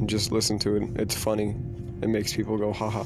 and just listen to it. It's funny. It makes people go haha.